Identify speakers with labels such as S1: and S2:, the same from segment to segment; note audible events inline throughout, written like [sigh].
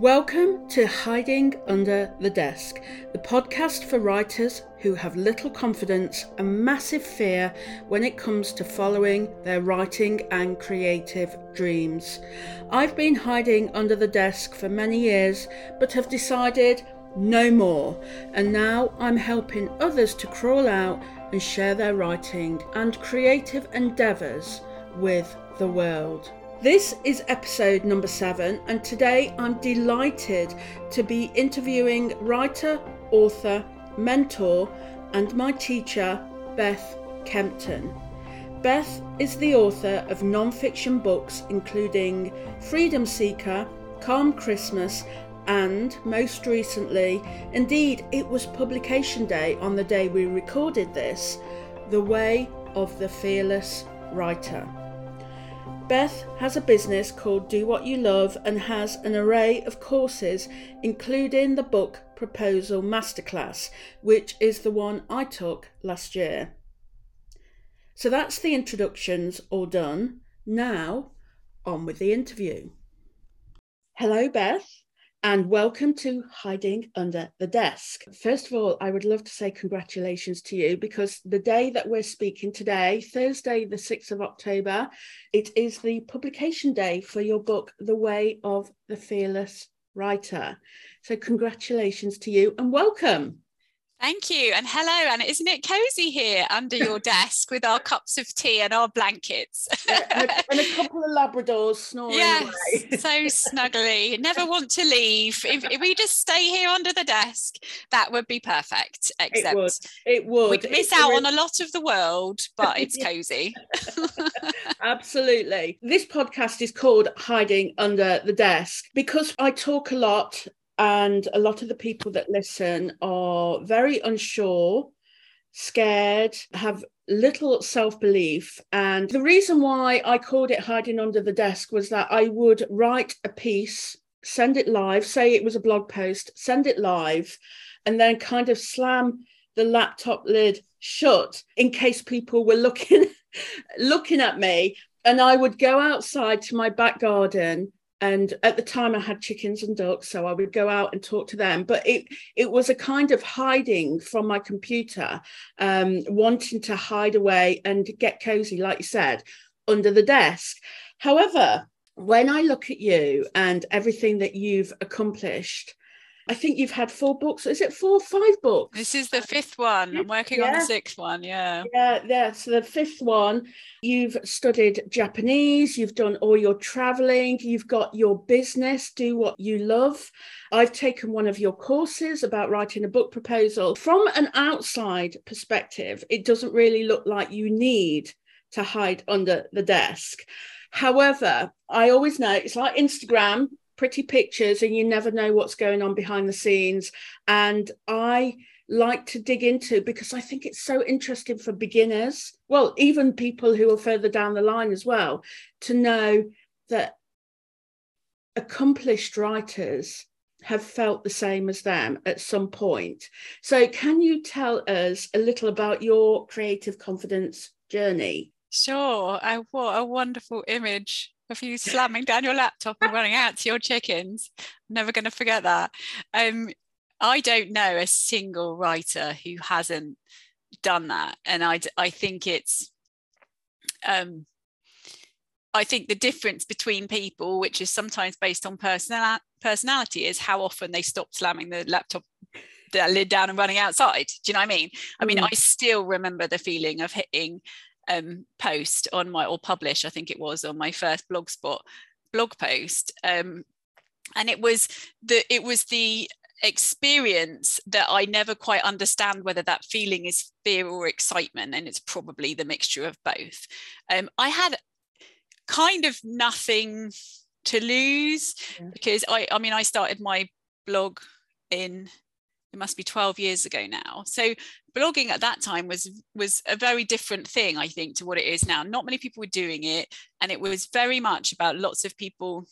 S1: Welcome to Hiding Under the Desk, the podcast for writers who have little confidence and massive fear when it comes to following their writing and creative dreams. I've been hiding under the desk for many years, but have decided no more, and now I'm helping others to crawl out and share their writing and creative endeavours with the world. This is episode number seven, and today I'm delighted to be interviewing writer, author, mentor, and my teacher, Beth Kempton. Beth is the author of non fiction books including Freedom Seeker, Calm Christmas, and most recently, indeed, it was publication day on the day we recorded this, The Way of the Fearless Writer. Beth has a business called Do What You Love and has an array of courses, including the book Proposal Masterclass, which is the one I took last year. So that's the introductions all done. Now, on with the interview. Hello, Beth and welcome to Hiding Under the Desk. First of all, I would love to say congratulations to you because the day that we're speaking today, Thursday, the 6th of October, it is the publication day for your book, The Way of the Fearless Writer. So, congratulations to you and welcome.
S2: Thank you. And hello. And isn't it cozy here under your [laughs] desk with our cups of tea and our blankets?
S1: and, a, and, a, couple of Labradors snoring. Yes,
S2: so snuggly. Never want to leave. If, if, we just stay here under the desk, that would be perfect. Except
S1: it would. It would.
S2: We'd miss out on a lot of the world, [laughs] but it's cozy. [laughs]
S1: Absolutely. This podcast is called Hiding Under the Desk because I talk a lot and a lot of the people that listen are very unsure scared have little self-belief. And the reason why i called it hiding under the desk was that i would write a piece send it live say it was a blog post send it live and then kind of slam the laptop lid shut in case people were looking [laughs] looking at me. And i would go outside to my back garden and at the time i had chickens and ducks so i would go out and talk to them. But it it was a kind of hiding from my computer um, wanting to hide away and get cozy like you said under the desk. However when i look at you and everything that you've accomplished I think you've had four books. Is it four, five books?
S2: This is the fifth one. I'm working yeah. on the sixth one. Yeah.
S1: Yeah, yeah. So the fifth one, you've studied Japanese, you've done all your traveling, you've got your business, do what you love. I've taken one of your courses about writing a book proposal. From an outside perspective, it doesn't really look like you need to hide under the desk. However, I always know it's like Instagram pretty pictures and you never know what's going on behind the scenes. And I like to dig into because I think it's so interesting for beginners, well, even people who are further down the line as well, to know that accomplished writers have felt the same as them at some point. So, can you tell us a little about your creative confidence journey?
S2: Sure. I, what a wonderful image of you slamming down your laptop and running out to your chickens. I'm never going to forget that. Um, I don't know a single writer who hasn't done that, and I I think it's um, I think the difference between people, which is sometimes based on personal personality, is how often they stop slamming the laptop the lid down and running outside. Do you know what I mean? I mean, mm. I still remember the feeling of hitting um, post on my or publish, I think it was on my first blogspot blog post. Um, and it was the it was the experience that I never quite understand whether that feeling is fear or excitement, and it's probably the mixture of both. Um, I had kind of nothing to lose yeah. because I I mean I started my blog in it must be 12 years ago now. So blogging at that time was was a very different thing i think to what it is now. Not many people were doing it and it was very much about lots of people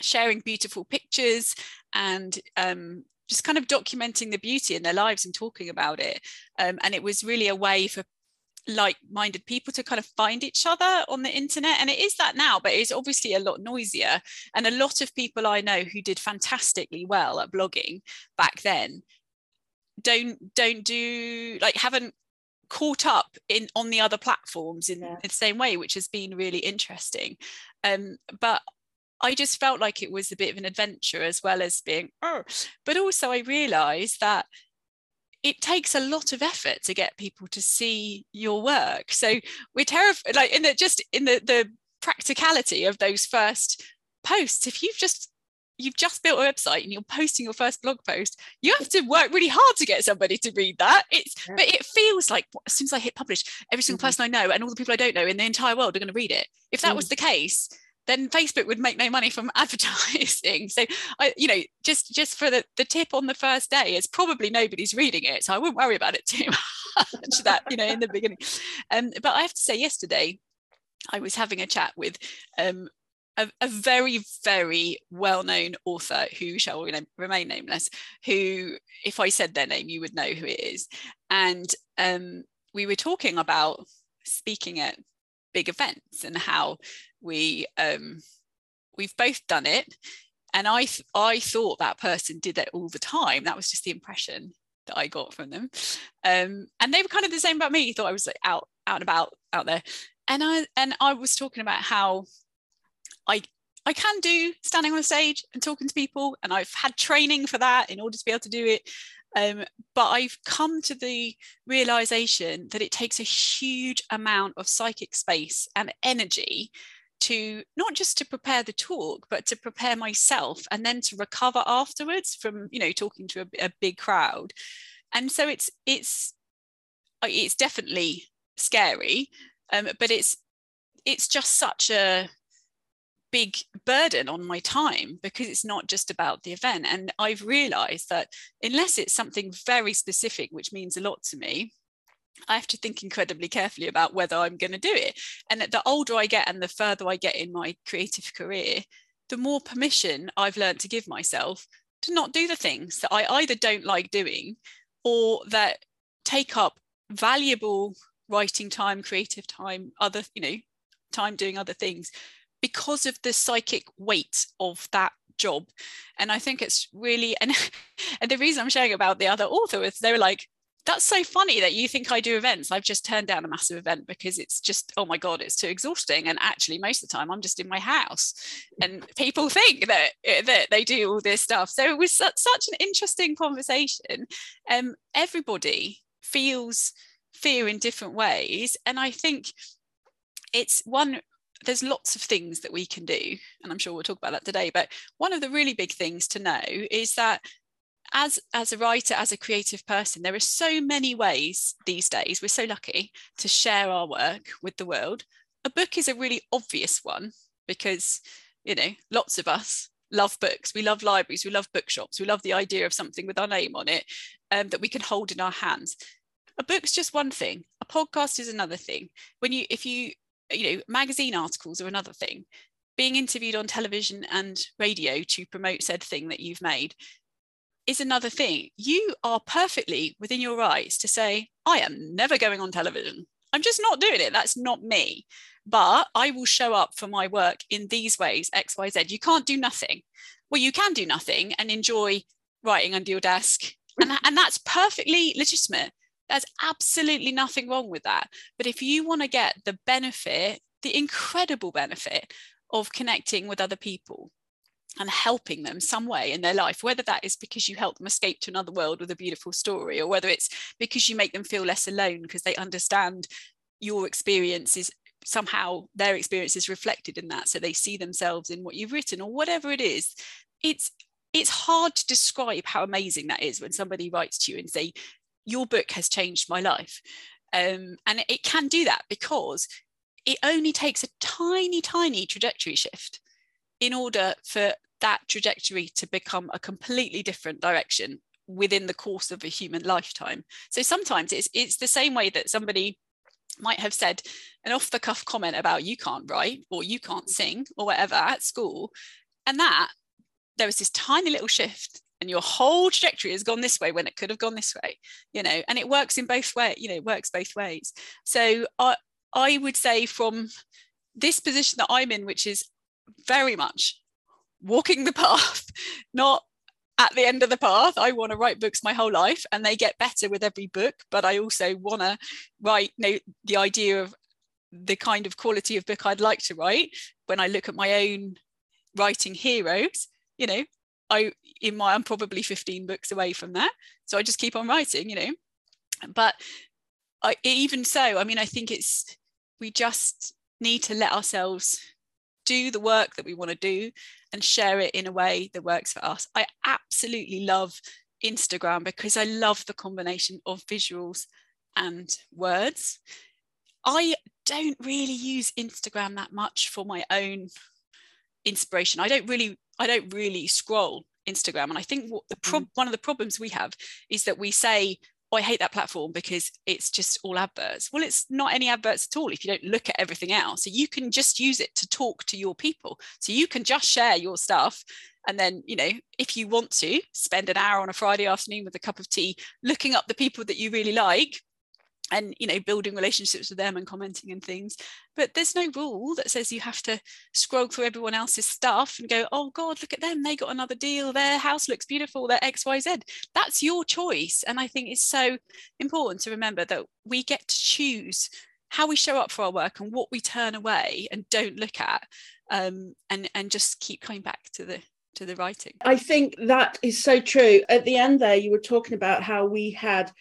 S2: sharing beautiful pictures and um, just kind of documenting the beauty in their lives and talking about it. Um, and it was really a way for like-minded people to kind of find each other on the internet. And it is that now but it's obviously a lot noisier. And a lot of people i know who did fantastically well at blogging back then don't don't do like haven't caught up in on the other platforms in yeah. the same way which has been really interesting um but I just felt like it was a bit of an adventure as well as being, oh. but also I realized that it takes a lot of effort to get people to see your work. So we're terrified, like in the just in the the practicality of those first posts. If you've just you've just built a website and you're posting your first blog post, you have to work really hard to get somebody to read that. It's yeah. but it feels like as soon as I hit publish, every single mm-hmm. person I know and all the people I don't know in the entire world are going to read it. If that mm. was the case, then Facebook would make no money from [laughs] advertising. So I, you know, just just for the, the tip on the first day, it's probably nobody's reading it. So I wouldn't worry about it too [laughs] much that, you know, in the beginning. Um, but I have to say yesterday, I was having a chat with um, a, a, very, very well-known author who shall remain nameless, who, if I said their name, you would know who it is. And um, we were talking about speaking at big events and how we um, we've both done it. And I th- I thought that person did it all the time. That was just the impression that I got from them. Um, and they were kind of the same about me. You thought I was like out out and about out there. And I and I was talking about how I I can do standing on stage and talking to people and I've had training for that in order to be able to do it. Um, but I've come to the realization that it takes a huge amount of psychic space and energy to not just to prepare the talk but to prepare myself and then to recover afterwards from you know talking to a, a big crowd. And so it's it's it's definitely scary um, but it's it's just such a big burden on my time because it's not just about the event and i've realized that unless it's something very specific which means a lot to me I have to think incredibly carefully about whether I'm going to do it. And that the older I get and the further I get in my creative career, the more permission I've learned to give myself to not do the things that I either don't like doing or that take up valuable writing time, creative time, other, you know, time doing other things because of the psychic weight of that job. And I think it's really and [laughs] and the reason I'm sharing about the other author is they were like, that's so funny that you think I do events. I've just turned down a massive event because it's just, oh my God, it's too exhausting. And actually, most of the time, I'm just in my house. And people [laughs] think that, eh, that they do all this stuff. So it was such, such an interesting conversation. Um, everybody feels fear in different ways. And I think it's one there's lots of things that we can do and i'm sure we'll talk about that today but one of the really big things to know is that as as a writer as a creative person there are so many ways these days we're so lucky to share our work with the world. A book is a really obvious one because you know lots of us love books. We love libraries we love bookshops we love the idea of something with our name on it um, that we can hold in our hands. A book's just one thing a podcast is another thing. When you if you you know magazine articles are another thing being interviewed on television and radio to promote said thing that you've made is another thing. You are perfectly within your rights to say, I am never going on television. I'm just not doing it. That's not me. But I will show up for my work in these ways, X, Y, Z. You can't do nothing. Well, you can do nothing and enjoy writing under your desk. And, and that's perfectly legitimate. There's absolutely nothing wrong with that. But if you want to get the benefit, the incredible benefit of connecting with other people, and helping them some way in their life, whether that is because you help them escape to another world with a beautiful story, or whether it's because you make them feel less alone because they understand your experience is somehow their experience is reflected in that. So they see themselves in what you've written, or whatever it is. It's it's hard to describe how amazing that is when somebody writes to you and say, Your book has changed my life. Um, and it can do that because it only takes a tiny, tiny trajectory shift in order for that trajectory to become a completely different direction within the course of a human lifetime. So sometimes it's it's the same way that somebody might have said an off the cuff comment about you can't write or you can't sing or whatever at school and that there was this tiny little shift and your whole trajectory has gone this way when it could have gone this way you know and it works in both way you know it works both ways. So i i would say from this position that i'm in which is very much walking the [laughs] path not at the end of the path. I want to write books my whole life and they get better with every book but i also want to write you know, the idea of the kind of quality of book i'd like to write. When i look at my own writing heroes you know I in my I'm probably 15 books away from that. So I just keep on writing, you know. But I, even so, I mean, I think it's we just need to let ourselves do the work that we want to do and share it in a way that works for us. I absolutely love Instagram because I love the combination of visuals and words. I don't really use Instagram that much for my own inspiration. I don't really I don't really scroll Instagram. And I think what the pro- mm. one of the problems we have is that we say, oh, I hate that platform because it's just all adverts. Well, it's not any adverts at all if you don't look at everything else. So you can just use it to talk to your people. So you can just share your stuff. And then, you know, if you want to spend an hour on a Friday afternoon with a cup of tea, looking up the people that you really like, and you know building relationships with them and commenting and things. But there's no rule that says you have to scroll through everyone else's stuff and go oh god look at them. They got another deal. Their house looks beautiful. Their xyz that's your choice. And i think it's so important to remember that we get to choose how we show up for our work and what we turn away and don't look at um, and and just keep coming back to the to the writing.
S1: I think that is so true. At the end there you were talking about how we had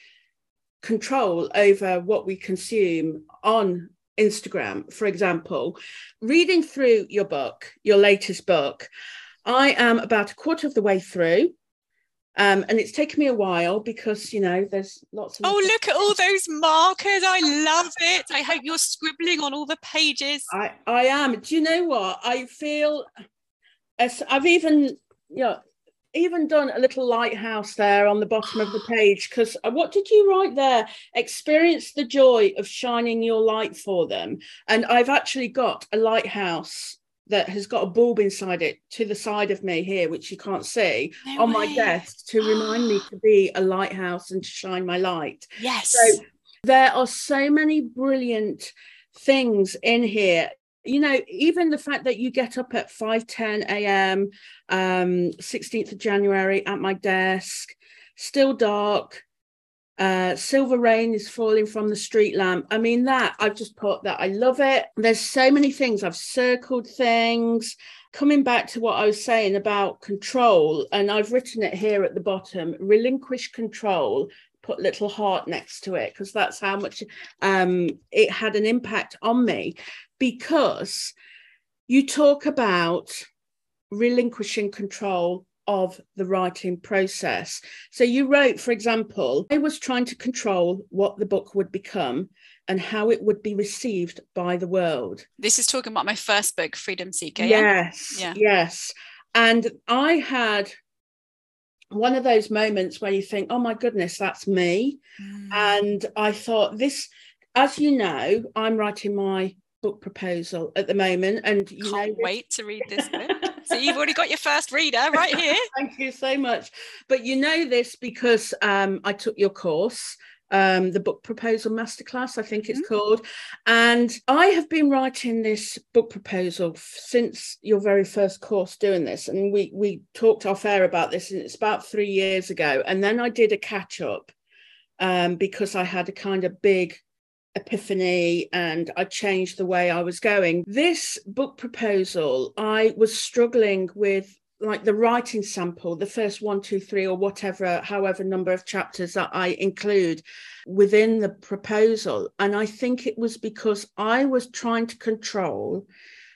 S1: control over what we consume on Instagram, for example. Reading through your book, your latest book, I am about a quarter of the way through. Um, and it's taken me a while because you know there's lots of
S2: oh look at all [laughs] those markers i love it i hope you're scribbling on all the pages
S1: i i am do you know what i feel as i've even you know even done a little lighthouse there on the bottom of the [gasps] page because uh, what did you write there? Experience the joy of shining your light for them. And I've actually got a lighthouse that has got a bulb inside it to the side of me here, which you can't see, no on way. my desk to [gasps] remind me to be a lighthouse and to shine my light.
S2: Yes.
S1: So there are so many brilliant things in here you know, even the fact that you get up at 5 10 a.m., um, 16th of January at my desk, still dark, uh, silver rain is falling from the street lamp. I mean, that I've just put that I love it. There's so many things. I've circled things. Coming back to what I was saying about control, and I've written it here at the bottom relinquish control, put little heart next to it, because that's how much um, it had an impact on me because you talk about relinquishing control of the writing process. So you wrote, for example, I was trying to control what the book would become and how it would be received by the world.
S2: This is talking about my first book, Freedom Seeker.
S1: Yes, yeah? yes. And I had one of those moments where you think, oh my goodness, that's me. Mm. And I thought, this, as you know, I'm writing my book proposal at the moment. And
S2: you can't know, wait to read this [laughs] book. so you've already got your first reader right here. [laughs]
S1: Thank you so much. But you know this because um, I took your course. Um, the book proposal masterclass, I think it's mm-hmm. called. And I have been writing this book proposal since your very first course doing this. And we we talked off air about this, and it's about three years ago. And then I did a catch up um, because I had a kind of big epiphany and I changed the way I was going. This book proposal, I was struggling with like the writing sample, the first one, two, three, or whatever, however number of chapters that I include within the proposal. And I think it was because I was trying to control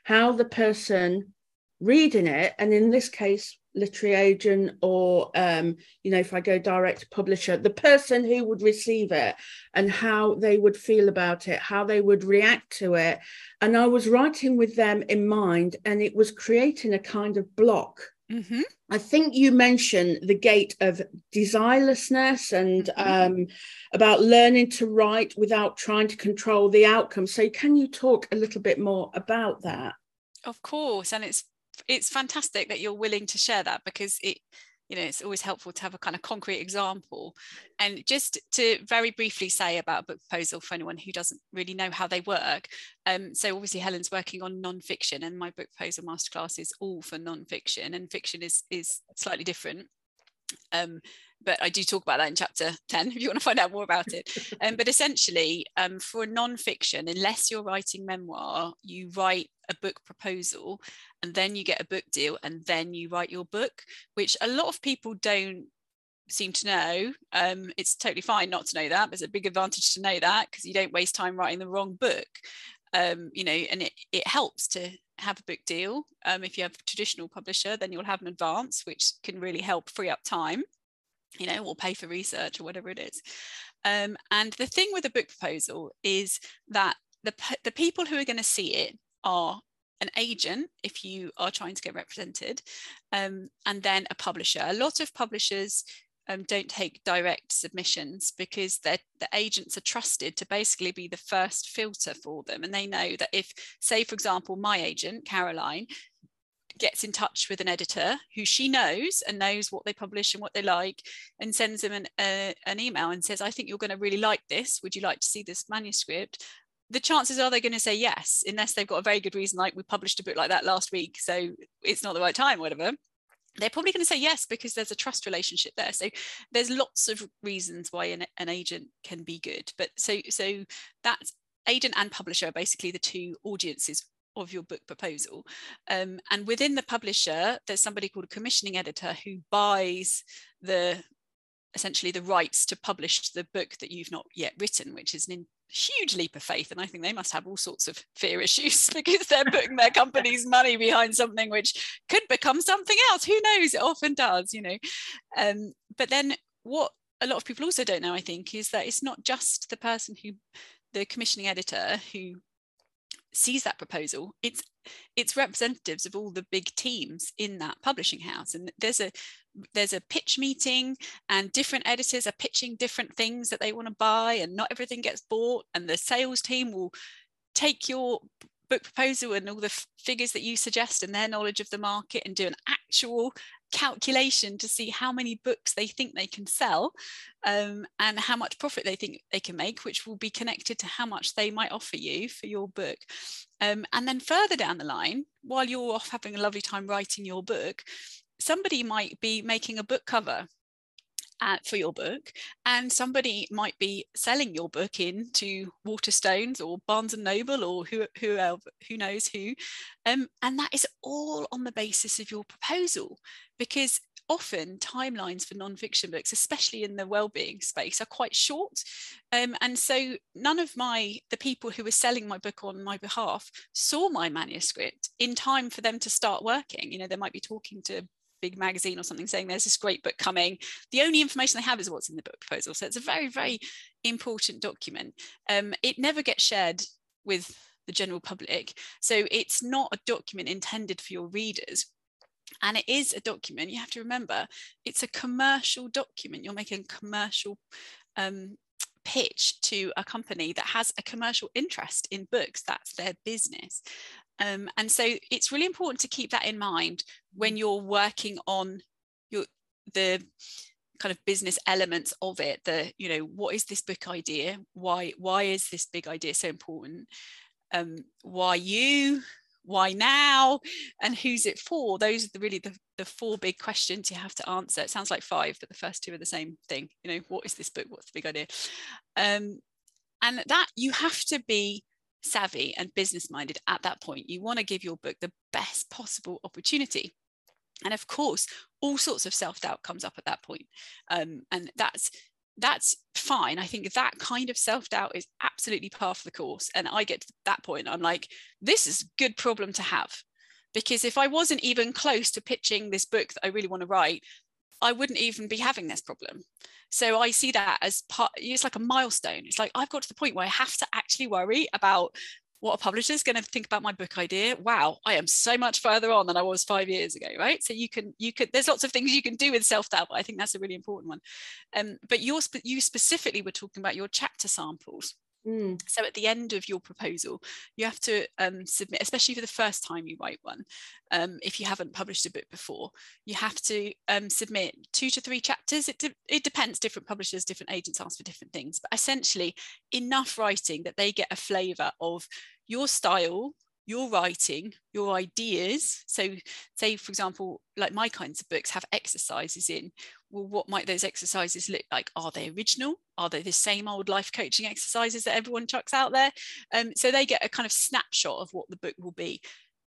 S1: how the person reading it, and in this case, literary agent or um, you know if i go direct to publisher the person who would receive it and how they would feel about it how they would react to it and i was writing with them in mind and it was creating a kind of block mm-hmm. i think you mentioned the gate of desirelessness and mm-hmm. um, about learning to write without trying to control the outcome so can you talk a little bit more about that
S2: of course and it's it's fantastic that you're willing to share that because it you know it's always helpful to have a kind of concrete example. And just to very briefly say about a book proposal for anyone who doesn't really know how they work um, so obviously helen's working on non-fiction and my book proposal masterclass is all for non-fiction and fiction is is slightly different. Um, but I do talk about that in chapter 10 if you want to find out more about it. [laughs] Um, but essentially, um, for a non-fiction, unless you're writing memoir, you write a book proposal and then you get a book deal and then you write your book, which a lot of people don't seem to know. Um, it's totally fine not to know that. There's a big advantage to know that because you don't waste time writing the wrong book. Um, you know, and it, it helps to have a book deal. Um, if you have a traditional publisher, then you'll have an advance, which can really help free up time you know, or pay for research or whatever it is. Um, and the thing with a book proposal is that the, the people who are going to see it are an agent if you are trying to get represented, um, and then a publisher. A lot of publishers um, don't take direct submissions because the agents are trusted to basically be the first filter for them. And they know that if, say, for example, my agent, Caroline, gets in touch with an editor who she knows and knows what they publish and what they like and sends them an, uh, an email and says i think you're going to really like this. Would you like to see this manuscript? The chances are they're going to say yes unless they've got a very good reason like we published a book like that last week so it's not the right time whatever. They're probably going to say yes because there's a trust relationship there. So there's lots of reasons why an, an agent can be good but so so that agent and publisher are basically the two audiences of your book proposal. Um, and within the publisher, there's somebody called a commissioning editor who buys the essentially the rights to publish the book that you've not yet written, which is an huge leap of faith. And I think they must have all sorts of fear issues [laughs] because they're putting their company's [laughs] money behind something which could become something else. Who knows? It often does, you know. Um, but then what a lot of people also don't know, I think, is that it's not just the person who the commissioning editor who sees that proposal it's it's representatives of all the big teams in that publishing house. And there's a there's a pitch meeting and different editors are pitching different things that they want to buy and not everything gets bought. And the sales team will take your book proposal and all the f- figures that you suggest and their knowledge of the market and do an actual calculation to see how many books they think they can sell um, and how much profit they think they can make, which will be connected to how much they might offer you for your book. Um, and then further down the line, while you're off having a lovely time writing your book, somebody might be making a book cover uh, for your book and somebody might be selling your book into Waterstones or Barnes and Noble or who who else, who knows who um, and that is all on the basis of your proposal because often timelines for non-fiction books especially in the well-being space are quite short um, and so none of my the people who were selling my book on my behalf saw my manuscript in time for them to start working. You know they might be talking to big magazine or something saying there's this great book coming. The only information they have is what's in the book proposal. So it's a very, very important document. Um, it never gets shared with the general public. So it's not a document intended for your readers. And it is a document, you have to remember, it's a commercial document. You're making a commercial um, pitch to a company that has a commercial interest in books. That's their business. Um, and so it's really important to keep that in mind when mm. you're working on your the kind of business elements of it the you know what is this book idea? Why why is this big idea so important? Um, why you? Why now? And who's it for? Those are the, really the, the four big questions you have to answer. It sounds like five but the first two are the same thing. You know what is this book? What's the big idea? Um, and that you have to be savvy and business minded at that point. You want to give your book the best possible opportunity. And of course, all sorts of self doubt comes up at that point. Um, and that's that's fine. I think that kind of self doubt is absolutely part of the course. And I get to that point, I'm like, this is a good problem to have. Because if I wasn't even close to pitching this book that I really want to write, I wouldn't even be having this problem. So I see that as part, it's like a milestone. It's like I've got to the point where I have to actually worry about what a publisher is going to think about my book idea. Wow, I am so much further on than I was five years ago, right? So you can, you could, there's lots of things you can do with self-doubt, but I think that's a really important one. Um, but yours, you specifically were talking about your chapter samples. Mm. So at the end of your proposal, you have to um, submit, especially for the first time you write one, um, if you haven't published a book before, you have to um, submit two to three chapters. It, de- it depends, different publishers, different agents ask for different things, but essentially enough writing that they get a flavour of your style, your writing, your ideas. So, say, for example, like my kinds of books have exercises in. Well, what might those exercises look like? Are they original? Are they the same old life coaching exercises that everyone chucks out there? Um, so they get a kind of snapshot of what the book will be.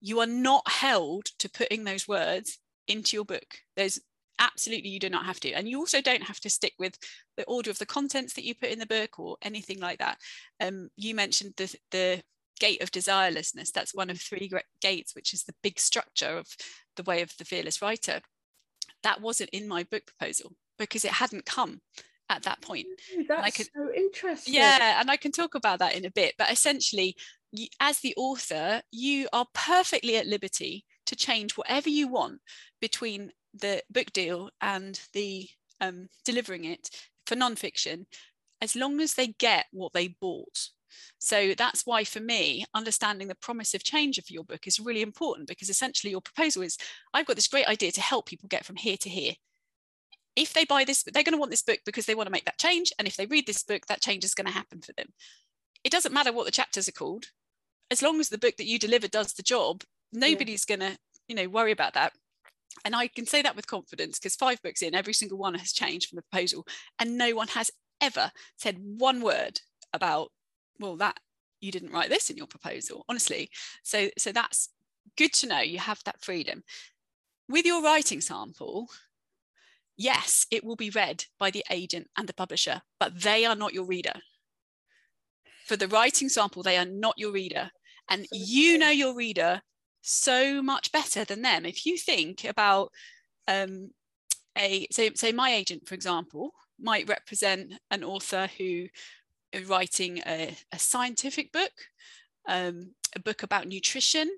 S2: You are not held to putting those words into your book. There's absolutely you do not have to and you also don't have to stick with the order of the contents that you put in the book or anything like that um, you mentioned the the gate of desirelessness. That's one of three gates, which is the big structure of the way of the fearless writer. That wasn't in my book proposal because it hadn't come at that point.
S1: Ooh, that's could, so interesting.
S2: Yeah, and I can talk about that in a bit. But essentially, you, as the author, you are perfectly at liberty to change whatever you want between the book deal and the um, delivering it for nonfiction, as long as they get what they bought. So that's why, for me, understanding the promise of change of your book is really important because essentially your proposal is I've got this great idea to help people get from here to here. If they buy this, they're going to want this book because they want to make that change. And if they read this book, that change is going to happen for them. It doesn't matter what the chapters are called. As long as the book that you deliver does the job, nobody's yeah. going to, you know, worry about that. And I can say that with confidence because five books in, every single one has changed from the proposal, and no one has ever said one word about well that you didn't write this in your proposal honestly. So so that's good to know you have that freedom. With your writing sample yes it will be read by the agent and the publisher but they are not your reader. For the writing sample they are not your reader. And you know your reader so much better than them. If you think about um, a so say my agent for example might represent an author who writing a, a scientific book, um, a book about nutrition,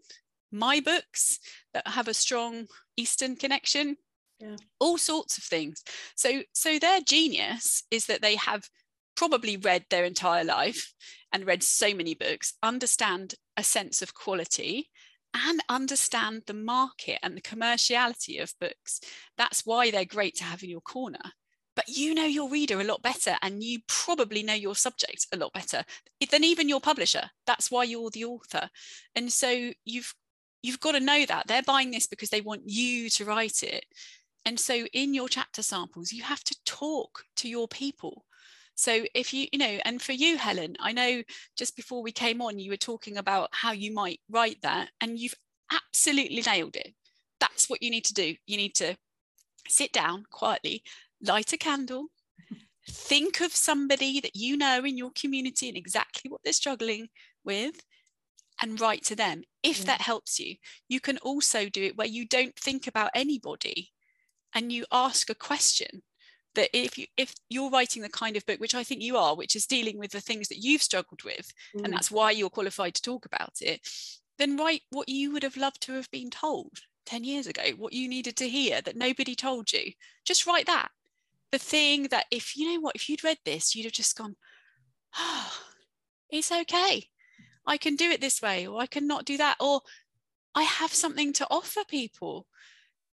S2: my books that have a strong Eastern connection, yeah. all sorts of things. So, so their genius is that they have probably read their entire life and read so many books, understand a sense of quality and understand the market and the commerciality of books. That's why they're great to have in your corner but you know your reader a lot better and you probably know your subject a lot better than even your publisher. That's why you're the author. And so you've you've got to know that. They're buying this because they want you to write it. And so in your chapter samples you have to talk to your people. So if you you know and for you helen i know just before we came on you were talking about how you might write that and you've absolutely nailed it. That's what you need to do. You need to sit down quietly light a candle, think of somebody that you know in your community and exactly what they're struggling with, and write to them. If yeah. that helps you, you can also do it where you don't think about anybody and you ask a question that if you if you're writing the kind of book which i think you are which is dealing with the things that you've struggled with mm. and that's why you're qualified to talk about it then write what you would have loved to have been told 10 years ago what you needed to hear that nobody told you just write that the thing that if you know what, if you'd read this, you'd have just gone, oh, it's okay. I can do it this way, or I can not do that, or I have something to offer people.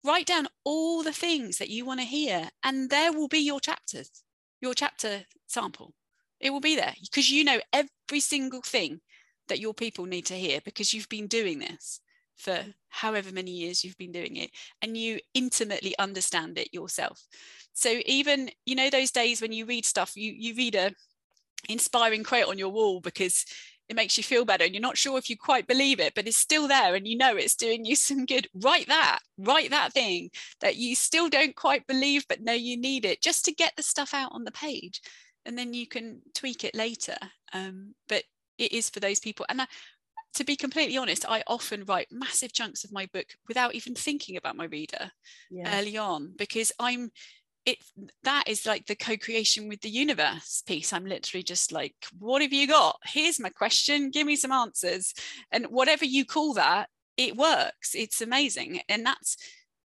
S2: Write down all the things that you want to hear, and there will be your chapters, your chapter sample. It will be there because you know every single thing that your people need to hear because you've been doing this for however many years you've been doing it and you intimately understand it yourself. So even you know those days when you read stuff you you read a inspiring quote on your wall because it makes you feel better and you're not sure if you quite believe it but it's still there and you know it's doing you [laughs] some good. Write that write that thing that you still don't quite believe but know you need it just to get the stuff out on the page. And then you can tweak it later. Um, but it is for those people. And I, to be completely honest, I often write massive chunks of my book without even thinking about my reader yeah. early on because I'm it that is like the co-creation with the universe piece. I'm literally just like, what have you got? Here's my question, give me some answers. And whatever you call that, it works. It's amazing. And that's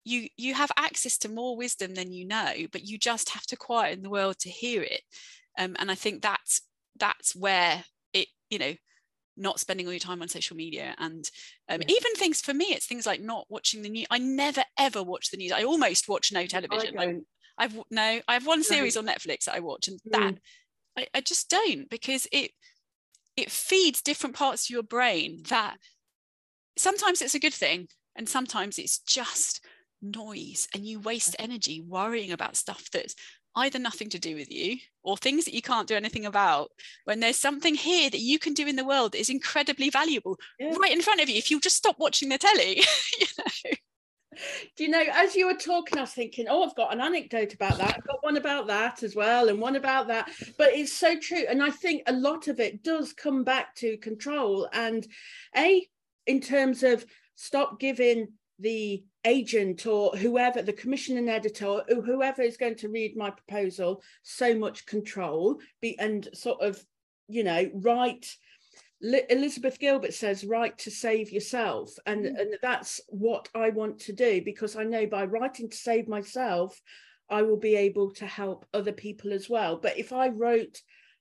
S2: you you have access to more wisdom than you know, but you just have to quieten the world to hear it. Um, and I think that's that's where it you know not spending all your time on social media and um, yeah. even things for me it's things like not watching the news i never ever watch the news. I almost watch no television. I I've no, I have one series on Netflix that I watch, and that mm. I, I just don't because it it feeds different parts of your brain that sometimes it's a good thing and sometimes it's just noise and you waste energy worrying about stuff that's either nothing to do with you or things that you can't do anything about when there's something here that you can do in the world that is incredibly valuable yeah. right in front of you if you just stop watching the telly [laughs] you know?
S1: Do you know as you were talking i was thinking oh i've got an anecdote about that. I've got one about that as well and one about that. But it's so true and i think a lot of it does come back to control and a in terms of stop giving the agent or whoever the commissioning editor or whoever is going to read my proposal so much control be and sort of you know write Elizabeth Gilbert says, write to save yourself. And, mm. and that's what I want to do because I know by writing to save myself, I will be able to help other people as well. But if I wrote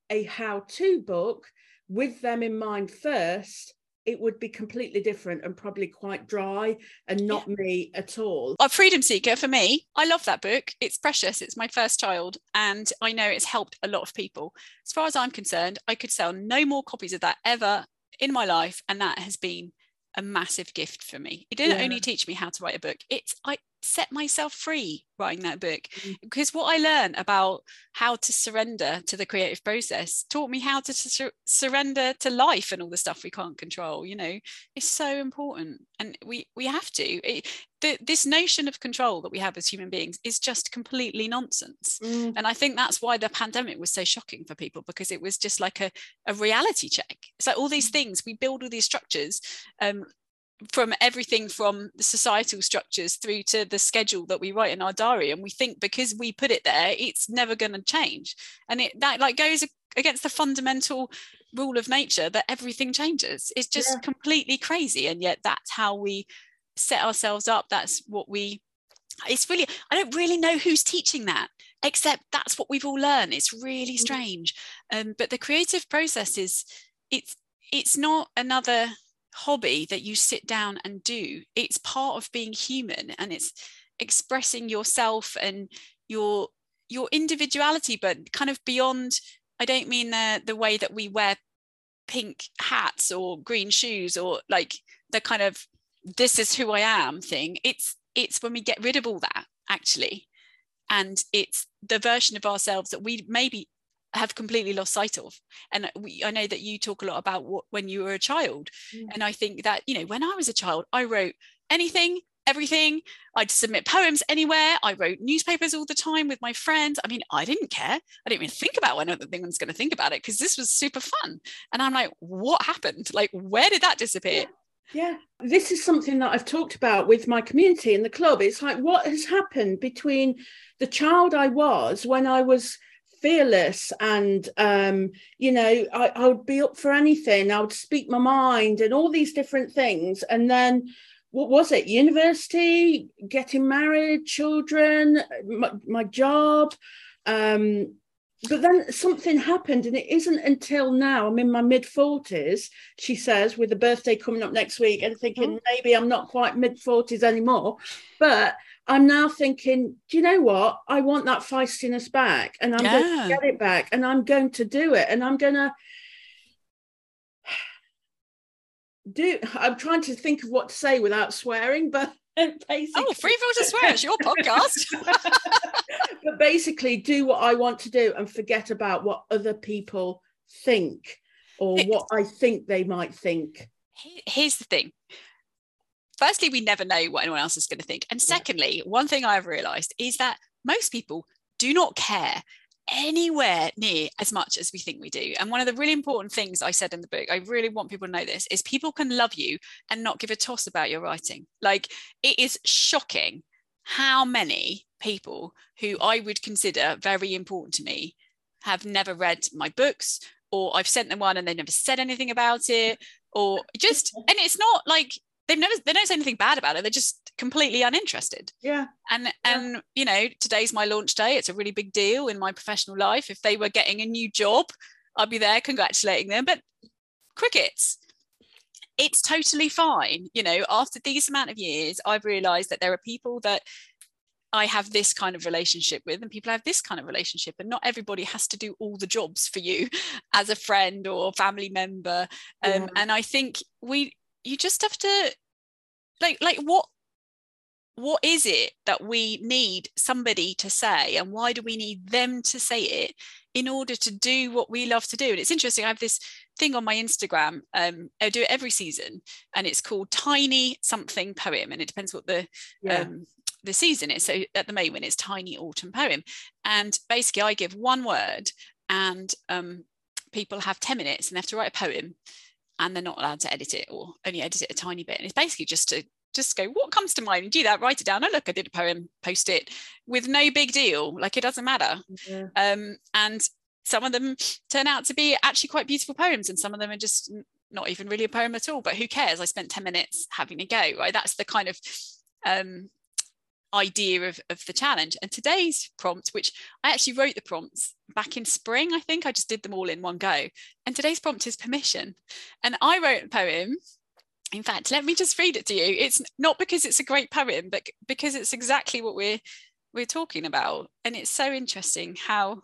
S1: a how to book with them in mind first, it would be completely different and probably quite dry and not yeah. me at all.
S2: A Freedom Seeker for me, I love that book. It's precious. It's my first child, and I know it's helped a lot of people. As far as I'm concerned, I could sell no more copies of that ever in my life, and that has been a massive gift for me. It didn't yeah. only teach me how to write a book. It's I set myself free writing that book mm. because what I learned about how to surrender to the creative process taught me how to sur- surrender to life and all the stuff we can't control. You know, it's so important, and we we have to. It, the, this notion of control that we have as human beings is just completely nonsense. Mm. And I think that's why the pandemic was so shocking for people because it was just like a, a reality check. It's like all these mm. things, we build all these structures um, from everything from the societal structures through to the schedule that we write in our diary and we think because we put it there it's never going to change. And it that like goes against the fundamental rule of nature that everything changes. It's just yeah. completely crazy and yet that's how we set ourselves up. That's what we it's really i don't really know who's teaching that except that's what we've all learned. It's really mm. strange. Um, but the creative process is it's it's not another hobby that you sit down and do it's part of being human and it's expressing yourself and your your individuality but kind of beyond i don't mean the the way that we wear pink hats or green shoes or like the kind of this is who i am thing. It's it's when we get rid of all that actually. And it's the version of ourselves that we maybe have completely lost sight of. And we, i know that you talk a lot about what when you were a child. Mm. and i think that you know when i was a child i wrote anything everything. I'd submit poems anywhere. I wrote newspapers all the time with my friends. I mean i didn't care. I didn't even think about when was going to think about it because this was super fun. And i'm like what happened? Like where did that disappear?
S1: Yeah, this is something that I've talked about with my community in the club. It's like what has happened between the child I was when I was fearless and um, you know I, I, would be up for anything. I would speak my mind and all these different things. And then what was it? University getting married children my, my job. Um, but then something happened and it isn't until now. I'm in my mid 40s she says with the birthday coming up next week and thinking mm-hmm. maybe i'm not quite mid 40s anymore. But I'm now thinking, do you know what? I want that feistiness back and I'm yeah. going to get it back and I'm going to do it and I'm going [sighs] to do. I'm trying to think of what to say without swearing, but [laughs] oh,
S2: basically. Oh, free for to swear. It's your podcast. [laughs]
S1: but basically, do what I want to do and forget about what other people think or what I think they might think.
S2: Here's the thing firstly, we never know what anyone else is going to think. And secondly, one thing I've realized is that most people do not care anywhere near as much as we think we do. And one of the really important things I said in the book, I really want people to know this, is people can love you and not give a toss about your writing. Like it is shocking how many people who I would consider very important to me have never read my books or I've sent them one and they never said anything about it or just and it's not like they've never they don't say anything bad about it they're just completely uninterested
S1: yeah
S2: and and yeah. you know today's my launch day it's a really big deal in my professional life if they were getting a new job i'd be there congratulating them. But crickets, it's totally fine. You know, after these amount of years, I've realized that there are people that I have this kind of relationship with, and people have this kind of relationship, and not everybody has to do all the jobs for you [laughs] as a friend or family member. Um, yeah. And I think we, you just have to, like, like what what is it that we need somebody to say? And why do we need them to say it in order to do what we love to do? And it's interesting i have this thing on my instagram um, i do it every season and it's called tiny something poem and it depends what the yeah. um, the season is. So at the moment it's tiny autumn poem. And basically i give one word and um, people have 10 minutes and they have to write a poem and they're not allowed to edit it or only edit it a tiny bit and it's basically just to just go, what comes to mind? And do that, write it down. Oh, look, I did a poem, post it with no big deal. Like it doesn't matter. Yeah. Um, and some of them turn out to be actually quite beautiful poems, and some of them are just not even really a poem at all. But who cares? I spent 10 minutes having a go, right? That's the kind of um, idea of, of the challenge. And today's prompt, which I actually wrote the prompts back in spring, I think I just did them all in one go. And today's prompt is permission. And I wrote a poem in fact let me just read it to you it's not because it's a great poem but because it's exactly what we're we're talking about and it's so interesting how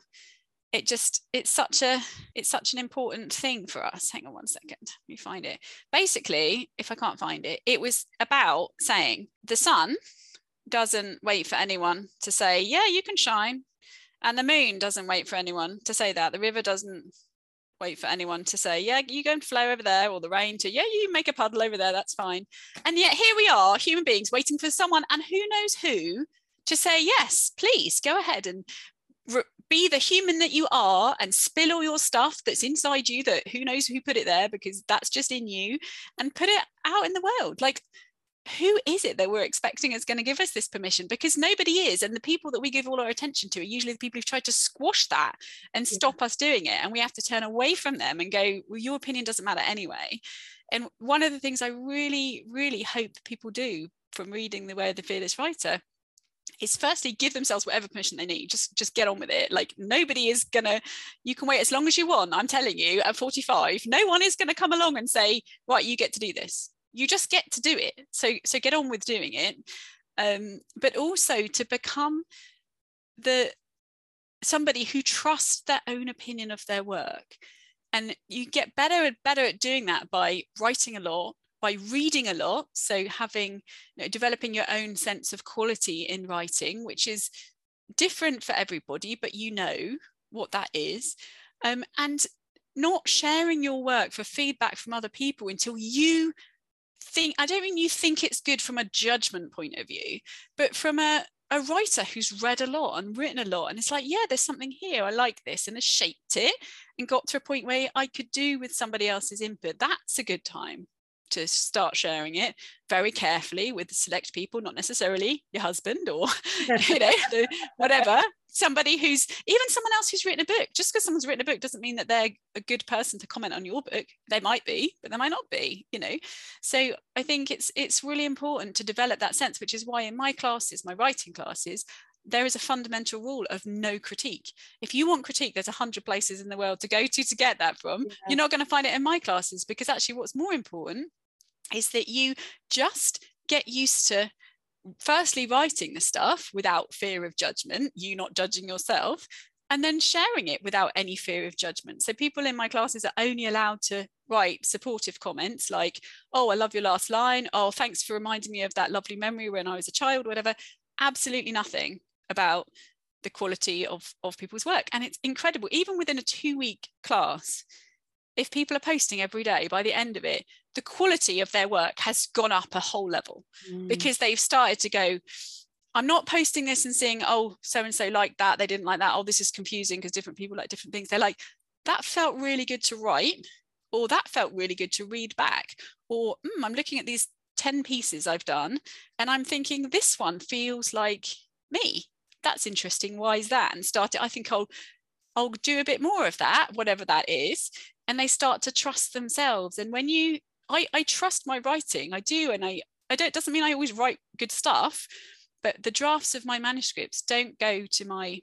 S2: it just it's such a it's such an important thing for us hang on one second let me find it basically if i can't find it it was about saying the sun doesn't wait for anyone to say yeah you can shine and the moon doesn't wait for anyone to say that the river doesn't wait for anyone to say, yeah, you go and flow over there, or the rain to, yeah, you make a puddle over there, that's fine. And yet here we are, human beings waiting for someone, and who knows who, to say, yes, please go ahead and be the human that you are and spill all your stuff that's inside you that who knows who put it there because that's just in you and put it out in the world. Like, who is it that we're expecting is going to give us this permission? Because nobody is. And the people that we give all our attention to are usually the people who've tried to squash that and stop us doing it. And we have to turn away from them and go, well, your opinion doesn't matter anyway. And one of the things I really, really hope people do from reading The Way of the Fearless Writer is firstly give themselves whatever permission they need just just get on with it like nobody is gonna you can wait as long as you want i'm telling you at 45 no one is gonna come along and say right you get to do this you just get to do it. So so get on with doing it. Um, but also to become the somebody who trusts their own opinion of their work. And you get better and better at doing that by writing a lot by reading a lot. So having you know, developing your own sense of quality in writing which is different for everybody but you know what that is. Um, and not sharing your work for feedback from other people until you think I don't mean you think it's good from a judgment point of view, but from a a writer who's read a lot and written a lot and it's like yeah there's something here i like this and has shaped it and got to a point where i could do with somebody else's input. That's a good time to start sharing it very carefully with select people not necessarily your husband or [laughs] you know whatever somebody who's even someone else who's written a book just because someone's written a book doesn't mean that they're a good person to comment on your book they might be but they might not be you know so i think it's it's really important to develop that sense which is why in my classes my writing classes there is a fundamental rule of no critique. If you want critique, there's a hundred places in the world to go to to get that from. Yeah. You're not going to find it in my classes because actually, what's more important is that you just get used to firstly writing the stuff without fear of judgment, you not judging yourself, and then sharing it without any fear of judgment. So people in my classes are only allowed to write supportive comments like, oh, I love your last line. Oh, thanks for reminding me of that lovely memory when I was a child, whatever. Absolutely nothing about the quality of, of people's work. And it's incredible, even within a two week class, if people are posting every day, by the end of it, the quality of their work has gone up a whole level mm. because they've started to go, I'm not posting this and seeing oh, so and so like that, they didn't like that. Oh, this is confusing because different people like different things. They're like, that felt really good to write, or that felt really good to read back, or mm, I'm looking at these 10 pieces I've done and I'm thinking, this one feels like me. That's interesting. Why is that? And start it. I think I'll I'll do a bit more of that, whatever that is. And they start to trust themselves. And when you I, I trust my writing, I do, and I, I don't, doesn't mean I always write good stuff, but the drafts of my manuscripts don't go to my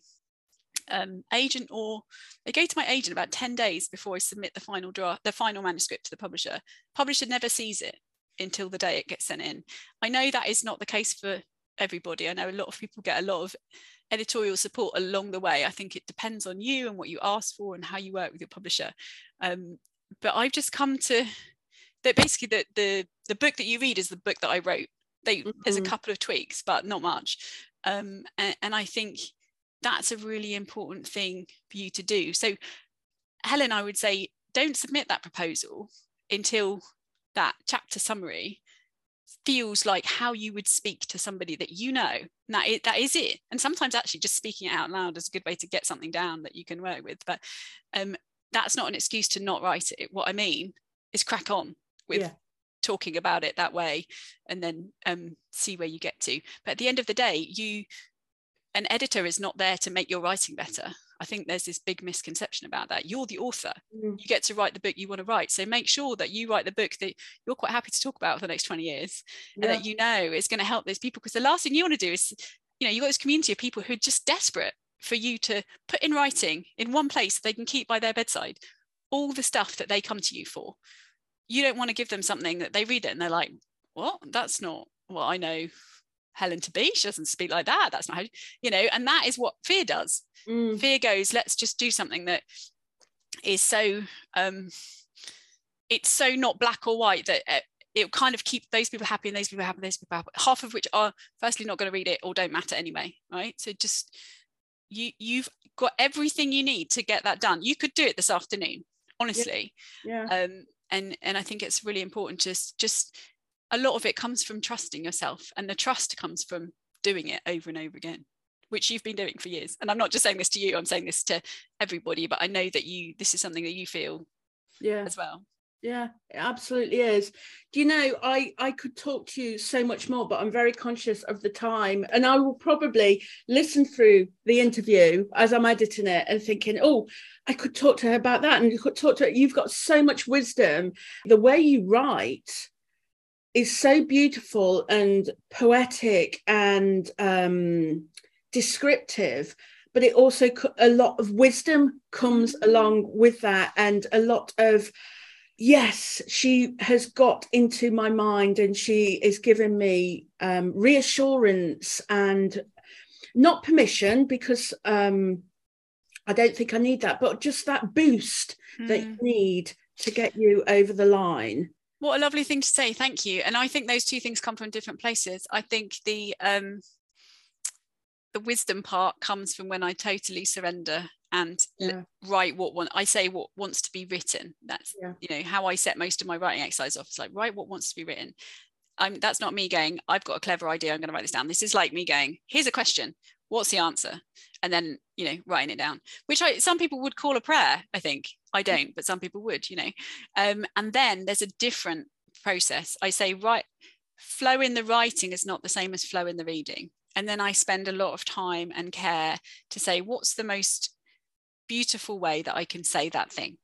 S2: um, agent or they go to my agent about 10 days before I submit the final draft, the final manuscript to the publisher. Publisher never sees it until the day it gets sent in. I know that is not the case for everybody. I know a lot of people get a lot of editorial support along the way. I think it depends on you and what you ask for and how you work with your publisher. Um, but I've just come to that basically the, the the book that you read is the book that I wrote. They, mm-hmm. There's a mm-hmm. couple of tweaks, but not much. Um, and, and I think that's a really important thing for you to do. So, Helen, I would say don't submit that proposal until that chapter summary feels like how you would speak to somebody that you know. And that is, that is it. And sometimes actually just speaking it out loud is a good way to get something down that you can work with. But um, that's not an excuse to not write it. What I mean is crack on with yeah. talking about it that way and then um, see where you get to. But at the end of the day, you an editor is not there to make your writing better. I think there's this big misconception about that. You're the author. Mm. You get to write the book you want to write. So make sure that you write the book that you're quite happy to talk about for the next 20 years yeah. and that you know is going to help those people. Because the last thing you want to do is, you know, you've got this community of people who are just desperate for you to put in writing in one place they can keep by their bedside all the stuff that they come to you for. You don't want to give them something that they read it and they're like, what? That's not what I know Helen to be. She doesn't speak like that. That's not how, you know, and that is what fear does. Mm. Fear goes, let's just do something that is so, um, it's so not black or white that it, it kind of keep those people happy and those people happy, those people happy. Half of which are firstly not going to read it or don't matter anyway, right? So just you you've got everything you need to get that done. You could do it this afternoon, honestly.
S1: Yeah. yeah.
S2: Um, and and I think it's really important just just a lot of it comes from trusting yourself and the trust comes from doing it over and over again which you've been doing for years. And i'm not just saying this to you i'm saying this to everybody but i know that you this is something that you feel
S1: yeah.
S2: as well.
S1: Yeah it absolutely is. Do you know i i could talk to you so much more but i'm very conscious of the time and i will probably listen through the interview as i'm editing it and thinking oh i could talk to her about that and you could talk to her. You've got so much wisdom. The way you write is so beautiful and poetic and um, descriptive but it also a lot of wisdom comes along with that and a lot of yes she has got into my mind and she is giving me um, reassurance and not permission because um, i don't think i need that but just that boost mm. that you hmm. need to get you over the line
S2: what a lovely thing to say. Thank you. And I think those two things come from different places. I think the um, the wisdom part comes from when I totally surrender and yeah. write what one I say what wants to be written. That's yeah. you know how I set most of my writing exercise off. It's like write what wants to be written. I'm that's not me going, I've got a clever idea, I'm going to write this down. This is like me going, here's a question. What's the answer? And then, you know, writing it down, which I some people would call a prayer, I think. I don't, but some people would, you know. Um, and then there's a different process. I say, right, flow in the writing is not the same as flow in the reading. And then I spend a lot of time and care to say, what's the most beautiful way that I can say that thing?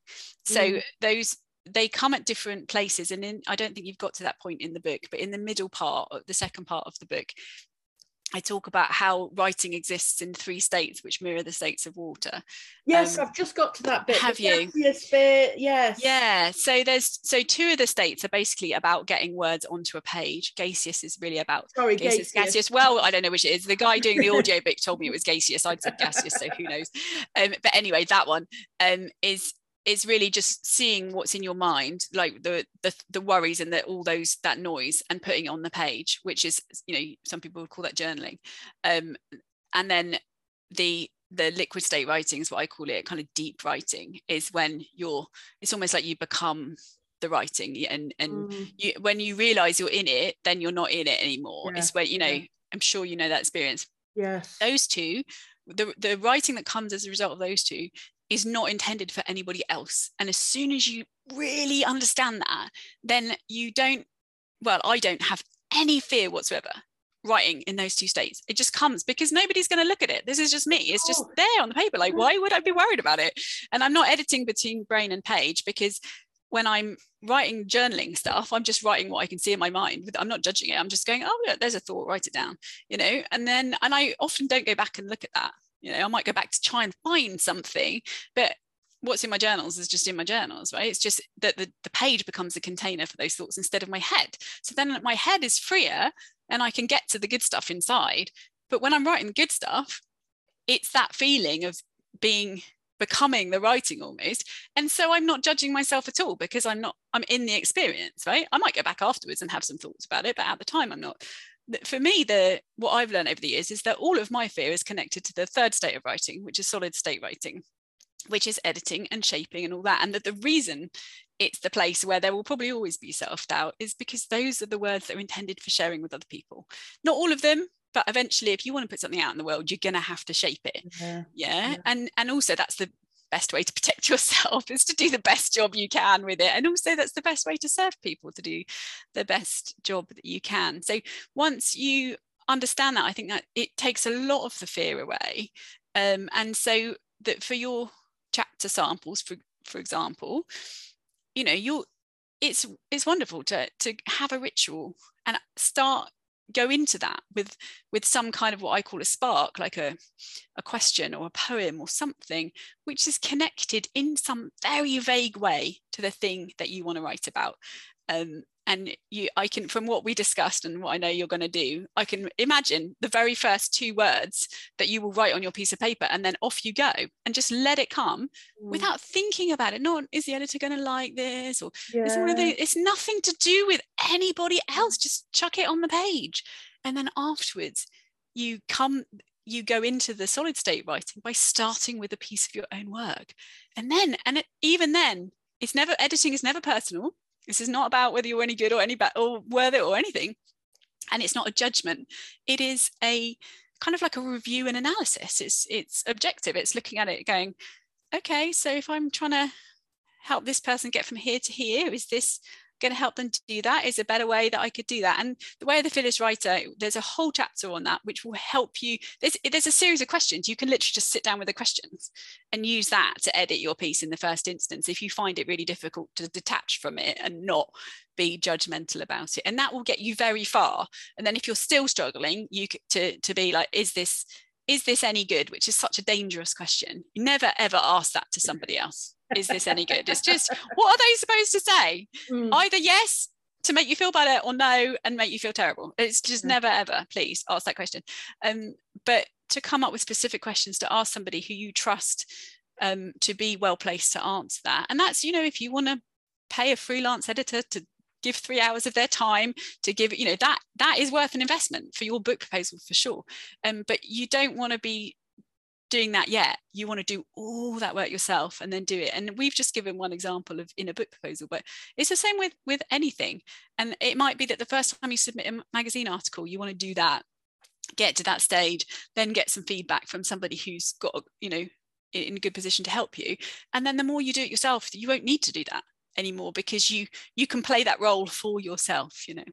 S2: So mm. those they come at different places and in i don't think you've got to that point in the book but in the middle part the second part of the book I talk about how writing exists in three states which mirror the states of water.
S1: Yes, um, I've just got to that bit.
S2: Have you?
S1: Yes, bit, yes.
S2: Yeah. So there's so two of the states are basically about getting words onto a page. Gaseous is really about
S1: sorry, gaseous.
S2: gaseous. Well, I don't know which it is. The guy doing the audio book told me it was gaseous. I'd said gaseous, so who knows? Um, but anyway, that one um, is it's really just seeing what's in your mind like the the, the worries and the, all those that noise and putting it on the page which is you know some people would call that journaling um, and then the the liquid state writing is what i call it kind of deep writing is when you're it's almost like you become the writing and and mm. you, when you realize you're in it then you're not in it anymore yeah. it's where you know yeah. i'm sure you know that experience
S1: yes
S2: those two the, the writing that comes as a result of those two is not intended for anybody else. And as soon as you really understand that, then you don't, well, I don't have any fear whatsoever writing in those two states. It just comes because nobody's going to look at it. This is just me. It's just oh. there on the paper. Like, why would I be worried about it? And I'm not editing between brain and page because when I'm writing journaling stuff, I'm just writing what I can see in my mind. I'm not judging it. I'm just going, oh, yeah, there's a thought, write it down, you know. And then, and I often don't go back and look at that you know i might go back to try and find something but what's in my journals is just in my journals right? It's just that the, the page becomes a container for those thoughts instead of my head. So then my head is freer and i can get to the good stuff inside. But when i'm writing good stuff it's that feeling of being becoming the writing almost. And so i'm not judging myself at all because i'm not i'm in the experience right? I might go back afterwards and have some thoughts about it but at the time i'm not for me the what i've learned over the years is that all of my fear is connected to the third state of writing which is solid state writing which is editing and shaping and all that and that the reason it's the place where there will probably always be self-doubt is because those are the words that are intended for sharing with other people not all of them but eventually if you want to put something out in the world you're going to have to shape it yeah. yeah. yeah and and also that's the best way to protect [laughs] yourself is to do the best job you can with it. And also that's the best way to serve people to do the best job that you can. So once you understand that i think that it takes a lot of the fear away. Um, and so that for your chapter samples for for example you know you're it's it's wonderful to to have a ritual and start go into that with with some kind of what I call a spark, like a, a question or a poem or something, which is connected in some very vague way to the thing that you want to write about. Um, and you i can from what we discussed and what i know you're going to do i can imagine the very first two words that you will write on your piece of paper and then off you go and just let it come mm. without thinking about it no is the editor going to like this or yeah. is one of the it's nothing to do with anybody else just chuck it on the page and then afterwards you come you go into the solid state writing by starting with a piece of your own work and then and it, even then it's never editing is never personal this is not about whether you're any good or any bad or worth it or anything. And it's not a judgment. It is a kind of like a review and analysis. It's it's objective. It's looking at it going, okay, so if I'm trying to help this person get from here to here, is this going to help them to do that is a better way that I could do that. And the way of the fearless writer, there's a whole chapter on that, which will help you. There's, there's a series of questions. You can literally just sit down with the questions and use that to edit your piece in the first instance if you find it really difficult to detach from it and not be judgmental about it. And that will get you very far. And then if you're still struggling, you to, to be like, is this is this any good? Which is such a dangerous question. You never ever ask that to somebody else is this any good? It's just, what are they supposed to say? Mm. Either yes to make you feel better or no and make you feel terrible. It's just mm. never ever, please ask that question. Um, but to come up with specific questions to ask somebody who you trust um, to be well placed to answer that. And that's, you know, if you want to pay a freelance editor to give three hours of their time to give you know that that is worth an investment for your book proposal for sure um, but you don't want to be doing that yet you want to do all that work yourself and then do it. And we've just given one example of in a book proposal but it's the same with with anything. And it might be that the first time you submit a magazine article you want to do that get to that stage then get some feedback from somebody who's got you know in a good position to help you. And then the more you do it yourself you won't need to do that anymore because you you can play that role for yourself you know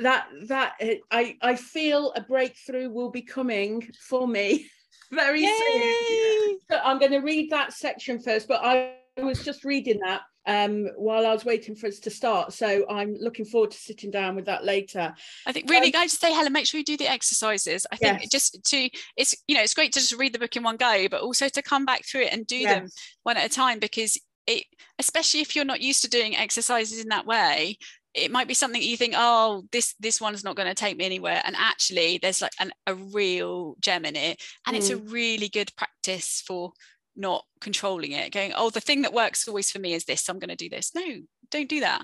S1: that that I I feel a breakthrough will be coming for me [laughs] very Yay! soon. So I'm going to read that section first, but I was just reading that um, while I was waiting for us to start. So I'm looking forward to sitting down with that later.
S2: I think really, um, guys, say Helen, make sure you do the exercises. I think yes. just to it's you know it's great to just read the book in one go, but also to come back through it and do yes. them one at a time because it especially if you're not used to doing exercises in that way it might be something you think oh this this one's not going to take me anywhere. And actually there's like an, a real gem in it and mm. it's a mm. really good practice for not controlling it going oh the thing that works always for me is this so i'm going to do this. No don't do that.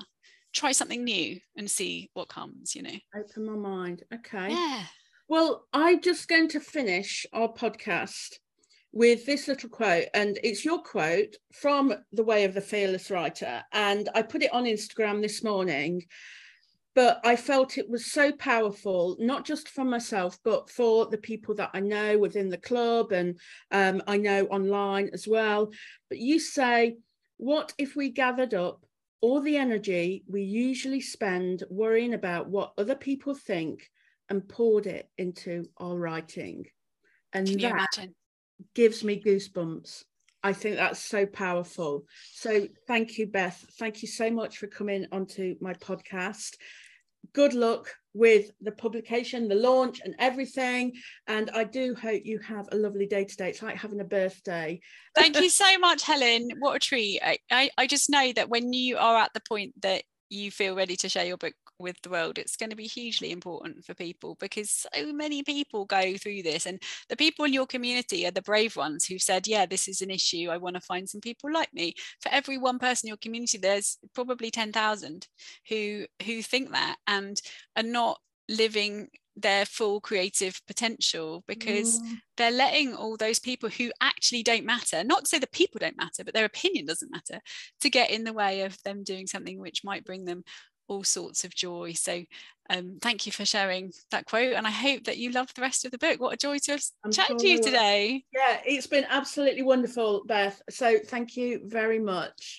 S2: Try something new and see what comes you know?
S1: Open my mind. Okay.
S2: Yeah.
S1: Well i'm just going to finish our podcast with this little quote, and it's your quote from The Way of the Fearless Writer. And I put it on Instagram this morning, but I felt it was so powerful, not just for myself, but for the people that I know within the club and um, I know online as well. But you say, What if we gathered up all the energy we usually spend worrying about what other people think and poured it into our writing?
S2: And Can you that, imagine?
S1: Gives me goosebumps. I think that's so powerful. So thank you, Beth. Thank you so much for coming onto my podcast. good luck with the publication, the launch, and everything. And I do hope you have a lovely day today. It's like having a birthday.
S2: Thank you [laughs] so much, Helen. What a treat. I, I, I just know that when you are at the point that you feel ready to share your book with the world it's going to be hugely important for people because so many people go through this and the people in your community are the brave ones who've said yeah this is an issue i want to find some people like me for every one person in your community there's probably 10,000 who who think that and are not living their full creative potential because mm. they're letting all those people who actually don't matter not to say the people don't matter but their opinion doesn't matter to get in the way of them doing something which might bring them all sorts of joy. So um, thank you for sharing that quote. And I hope that you love the rest of the book. What a joy to have I'm chatted to you today.
S1: Yeah, it's been absolutely wonderful, Beth. So thank you very much.